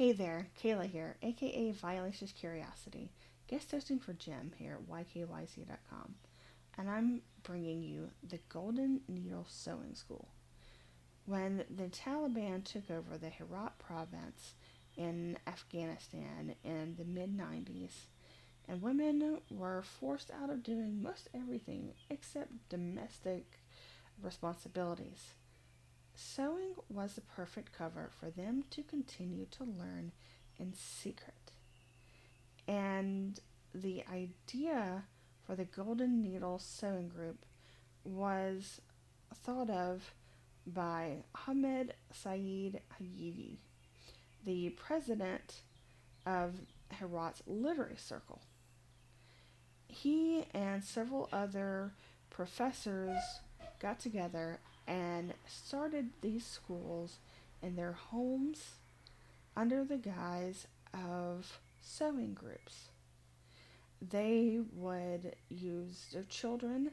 Hey there, Kayla here, aka Violaceous Curiosity, guest hosting for Jim here at ykyz.com, and I'm bringing you the Golden Needle Sewing School. When the Taliban took over the Herat province in Afghanistan in the mid 90s, and women were forced out of doing most everything except domestic responsibilities. Sewing was the perfect cover for them to continue to learn in secret. And the idea for the Golden Needle Sewing Group was thought of by Ahmed Saeed Hayivi, the president of Herat's Literary Circle. He and several other professors got together and started these schools in their homes under the guise of sewing groups. They would use their children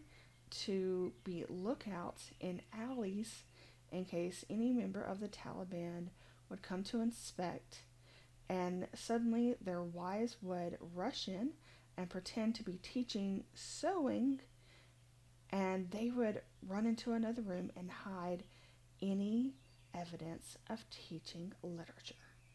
to be lookouts in alleys in case any member of the Taliban would come to inspect, and suddenly their wives would rush in and pretend to be teaching sewing, and they would run into another room and hide any evidence of teaching literature.